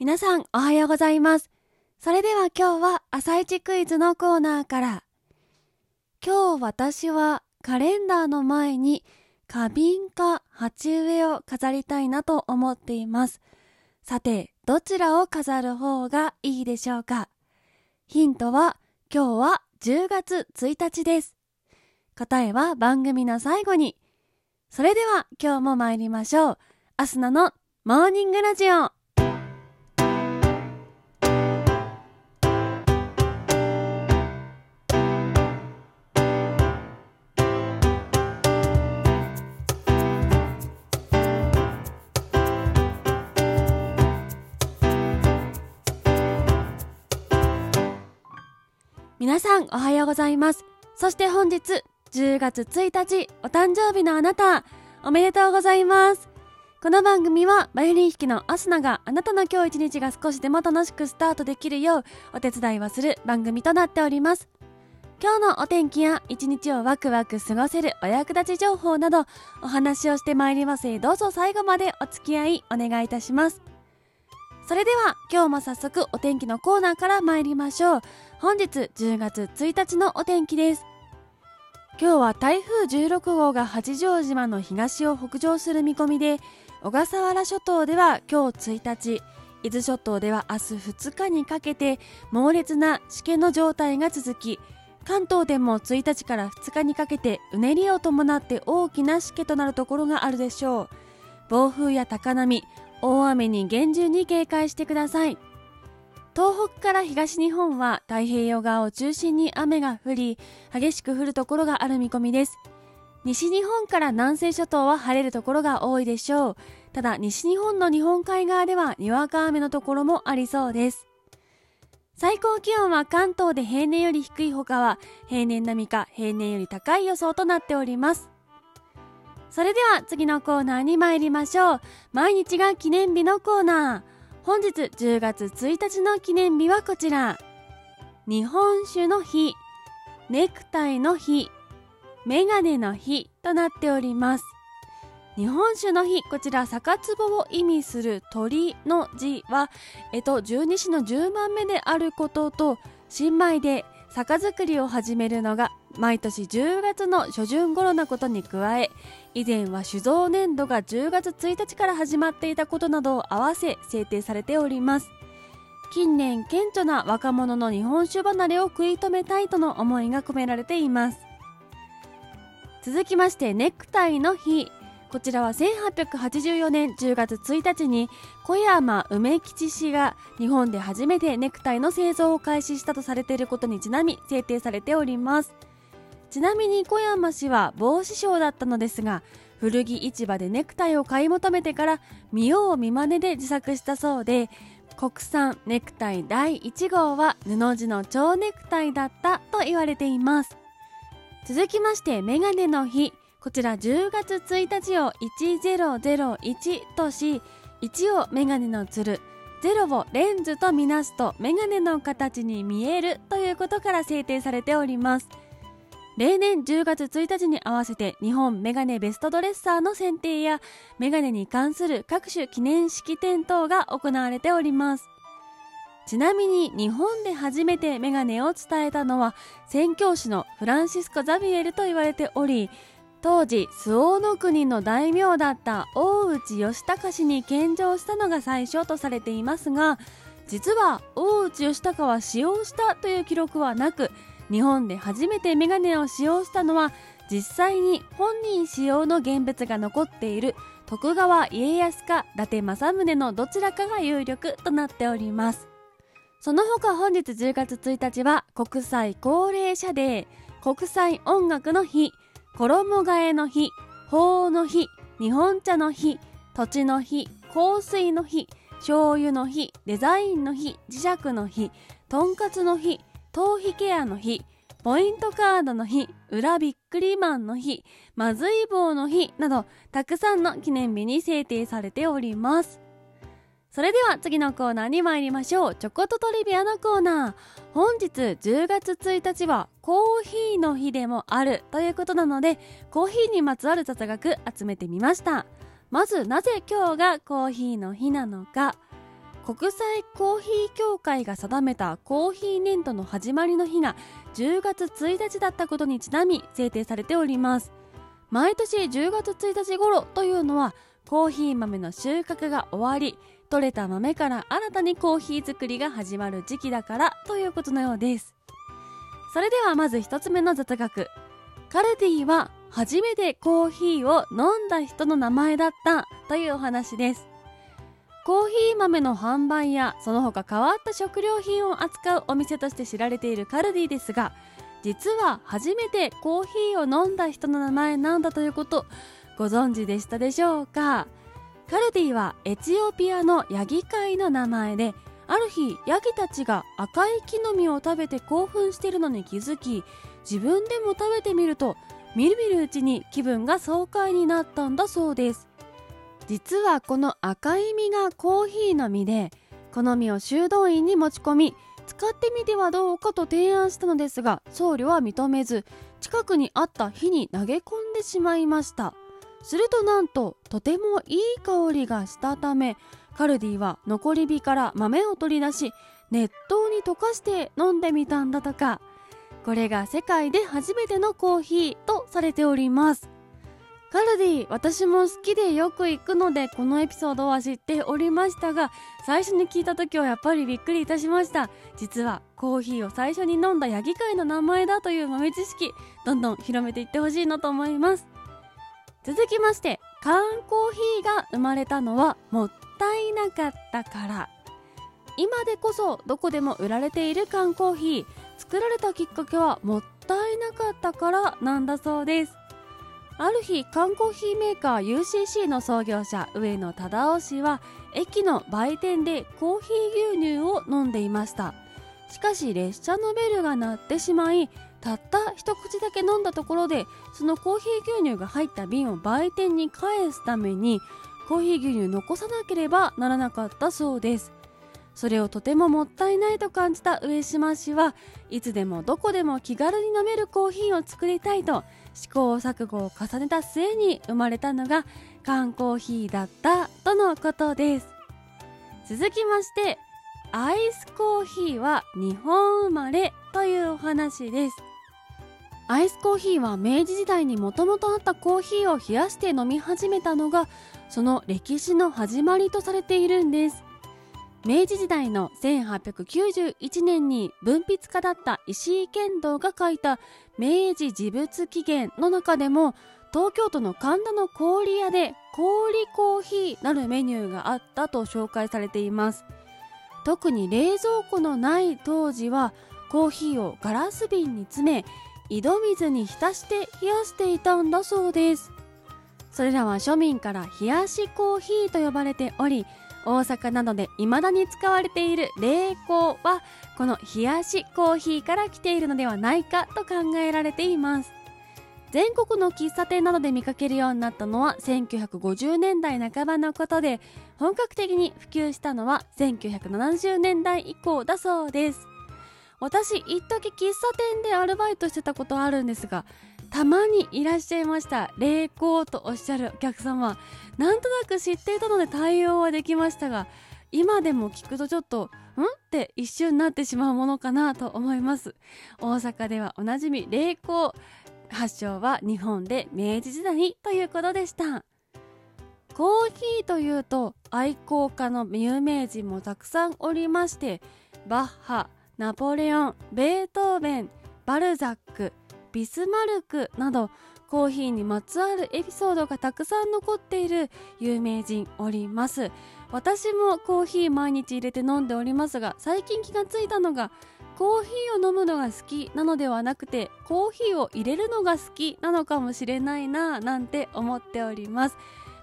皆さんおはようございます。それでは今日は朝一クイズのコーナーから。今日私はカレンダーの前に花瓶か鉢植えを飾りたいなと思っています。さて、どちらを飾る方がいいでしょうかヒントは今日は10月1日です。答えは番組の最後に。それでは今日も参りましょう。アスナのモーニングラジオ。皆さんおはようございます。そして本日10月1日お誕生日のあなたおめでとうございます。この番組はバイオリン弾きのアスナがあなたの今日一日が少しでも楽しくスタートできるようお手伝いをする番組となっております。今日のお天気や一日をワクワク過ごせるお役立ち情報などお話をしてまいりますどうぞ最後までお付き合いお願いいたします。それでは今日も早速お天気のコーナーから参りましょう。本日10月1日のお天気です。今日は台風16号が八丈島の東を北上する見込みで、小笠原諸島では今日1日、伊豆諸島では明日2日にかけて猛烈なしけの状態が続き、関東でも1日から2日にかけてうねりを伴って大きなしけとなるところがあるでしょう。暴風や高波、大雨に厳重に警戒してください。東北から東日本は太平洋側を中心に雨が降り、激しく降るところがある見込みです。西日本から南西諸島は晴れるところが多いでしょう。ただ西日本の日本海側ではにわか雨のところもありそうです。最高気温は関東で平年より低い他は平年並みか平年より高い予想となっております。それでは次のコーナーに参りましょう。毎日が記念日のコーナー。本日10月1日の記念日はこちら。日本酒の日、ネクタイの日、メガネの日となっております。日本酒の日、こちら、酒壺を意味する鳥の字は、えと、十二支の10番目であることと、新米で酒造りを始めるのが毎年10月の初旬頃なことに加え以前は酒造年度が10月1日から始まっていたことなどを合わせ制定されております。近年顕著な若者の日本酒離れを食い止めたいとの思いが込められています。続きましてネクタイの日。こちらは1884年10月1日に小山梅吉氏が日本で初めてネクタイの製造を開始したとされていることにちなみ制定されております。ちなみに小山氏は帽子匠だったのですが古着市場でネクタイを買い求めてから見よう見まねで自作したそうで国産ネクタイ第1号は布地の蝶ネクタイだったと言われています。続きましてメガネの日。こちら10月1日を1001とし1をメガネのつる0をレンズとみなすとメガネの形に見えるということから制定されております。例年10月1日に合わせて日本メガネベストドレッサーの選定やメガネに関する各種記念式典等が行われております。ちなみに日本で初めてメガネを伝えたのは宣教師のフランシスコ・ザビエルと言われており当時周防の国の大名だった大内義隆氏に献上したのが最初とされていますが実は大内義隆は使用したという記録はなく日本で初めてメガネを使用したのは実際に本人使用の現物が残っている徳川家康か伊達政宗のどちらかが有力となっております。その他本日10月1日は国際高齢者デー国際音楽の日衣替えの日法の日日本茶の日土地の日香水の日醤油の日デザインの日磁石の日とんかつの日頭皮ケアの日、ポイントカードの日、裏ビックリマンの日、まずい棒の日など、たくさんの記念日に制定されております。それでは次のコーナーに参りましょう。チョコトトリビアのコーナー。本日10月1日はコーヒーの日でもあるということなので、コーヒーにまつわる雑学集めてみました。まずなぜ今日がコーヒーの日なのか。国際コーヒー協会が定めたコーヒー年度の始まりの日が10月1日だったことにちなみ制定されております。毎年10月1日頃というのはコーヒー豆の収穫が終わり取れた豆から新たにコーヒー作りが始まる時期だからということのようです。それではまず一つ目の雑学。カルディは初めてコーヒーを飲んだ人の名前だったというお話です。コーヒー豆の販売やその他変わった食料品を扱うお店として知られているカルディですが実は初めてコーヒーを飲んだ人の名前なんだということご存知でしたでしょうか？カルディはエチオピアのヤギ界の名前である日ヤギたちが赤い木の実を食べて興奮しているのに気づき自分でも食べてみるとみるみるうちに気分が爽快になったんだそうです。実はこの赤い実がコーヒーの実でこの実を修道院に持ち込み使ってみてはどうかと提案したのですが僧侶は認めず近くにあった火に投げ込んでしまいました。するとなんととてもいい香りがしたためカルディは残り火から豆を取り出し熱湯に溶かして飲んでみたんだとか。これが世界で初めてのコーヒーとされております。カルディ私も好きでよく行くのでこのエピソードは知っておりましたが最初に聞いた時はやっぱりびっくりいたしました。実はコーヒーを最初に飲んだヤギ界の名前だという豆知識どんどん広めていってほしいなと思います。続きまして缶コーヒーが生まれたのはもったいなかったから。今でこそどこでも売られている缶コーヒー。作られたきっかけはもったいなかったからなんだそうです。ある日缶コーヒーメーカー UCC の創業者上野忠夫氏は駅の売店でコーヒー牛乳を飲んでいました。しかし列車のベルが鳴ってしまいたった一口だけ飲んだところでそのコーヒー牛乳が入った瓶を売店に返すためにコーヒー牛乳残さなければならなかったそうです。それをとてももったいないと感じた上島氏はいつでもどこでも気軽に飲めるコーヒーを作りたいと試行錯誤を重ねた末に生まれたのが缶コーヒーだったとのことです。続きましてアイスコーヒーは日本生まれというお話です。アイスコーヒーは明治時代にもともとあったコーヒーを冷やして飲み始めたのがその歴史の始まりとされているんです。明治時代の1891年に文筆家だった石井剣道が書いた明治事物起源の中でも東京都の神田の氷屋で氷コーヒーなるメニューがあったと紹介されています。特に冷蔵庫のない当時はコーヒーをガラス瓶に詰め井戸水に浸して冷やしていたんだそうです。それらは庶民から冷やしコーヒーと呼ばれており大阪などで未だに使われている冷凍はこの冷やしコーヒーから来ているのではないかと考えられています。全国の喫茶店などで見かけるようになったのは1950年代半ばのことで本格的に普及したのは1970年代以降だそうです。私一時喫茶店でアルバイトしてたことあるんですがたまにいらっしゃいました。冷凍とおっしゃるお客様。なんとなく知っていたので対応はできましたが今でも聞くとちょっとん？って一瞬なってしまうものかなと思います。大阪ではおなじみ冷凍発祥は日本で明治時代ということでした。コーヒーというと愛好家の有名人もたくさんおりましてバッハナポレオンベートーベンバルザックビスマルクなどコーヒーにまつわるエピソードがたくさん残っている有名人おります。私もコーヒー毎日入れて飲んでおりますが最近気がついたのがコーヒーを飲むのが好きなのではなくてコーヒーを入れるのが好きなのかもしれないななんて思っております。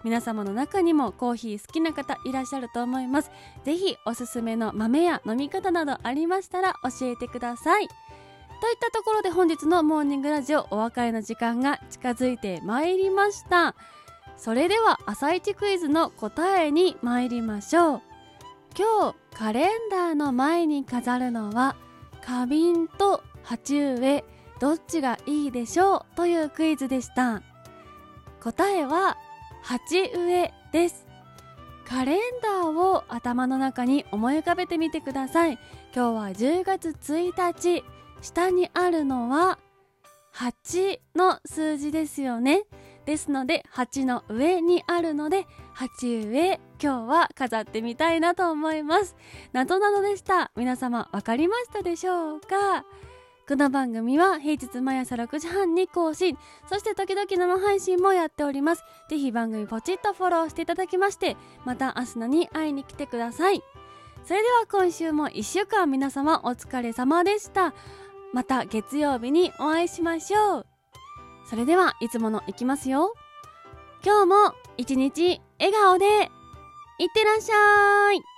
皆様の中にもコーヒー好きな方いらっしゃると思います。ぜひおすすめの豆や飲み方などありましたら教えてください。といったところで本日のモーニングラジオお別れの時間が近づいてまいりましたそれでは朝一クイズの答えに参りましょう。今日カレンダーの前に飾るのは花瓶と鉢植え。どっちがいいでしょうというクイズでした。答えは鉢植えです。カレンダーを頭の中に思い浮かべてみてください。今日は10月1日下にあるのは8の数字ですよね。ですので8の上にあるので鉢植え今日は飾ってみたいなと思います。などなどでした。皆様分かりましたでしょうか？この番組は平日毎朝6時半に更新。そして時々生配信もやっております。ぜひ番組ポチッとフォローしていただきましてまた明日のに会いに来てください。それでは今週も1週間皆様お疲れ様でした。また月曜日にお会いしましょう。それではいつものいきますよ。今日も一日笑顔でいってらっしゃい。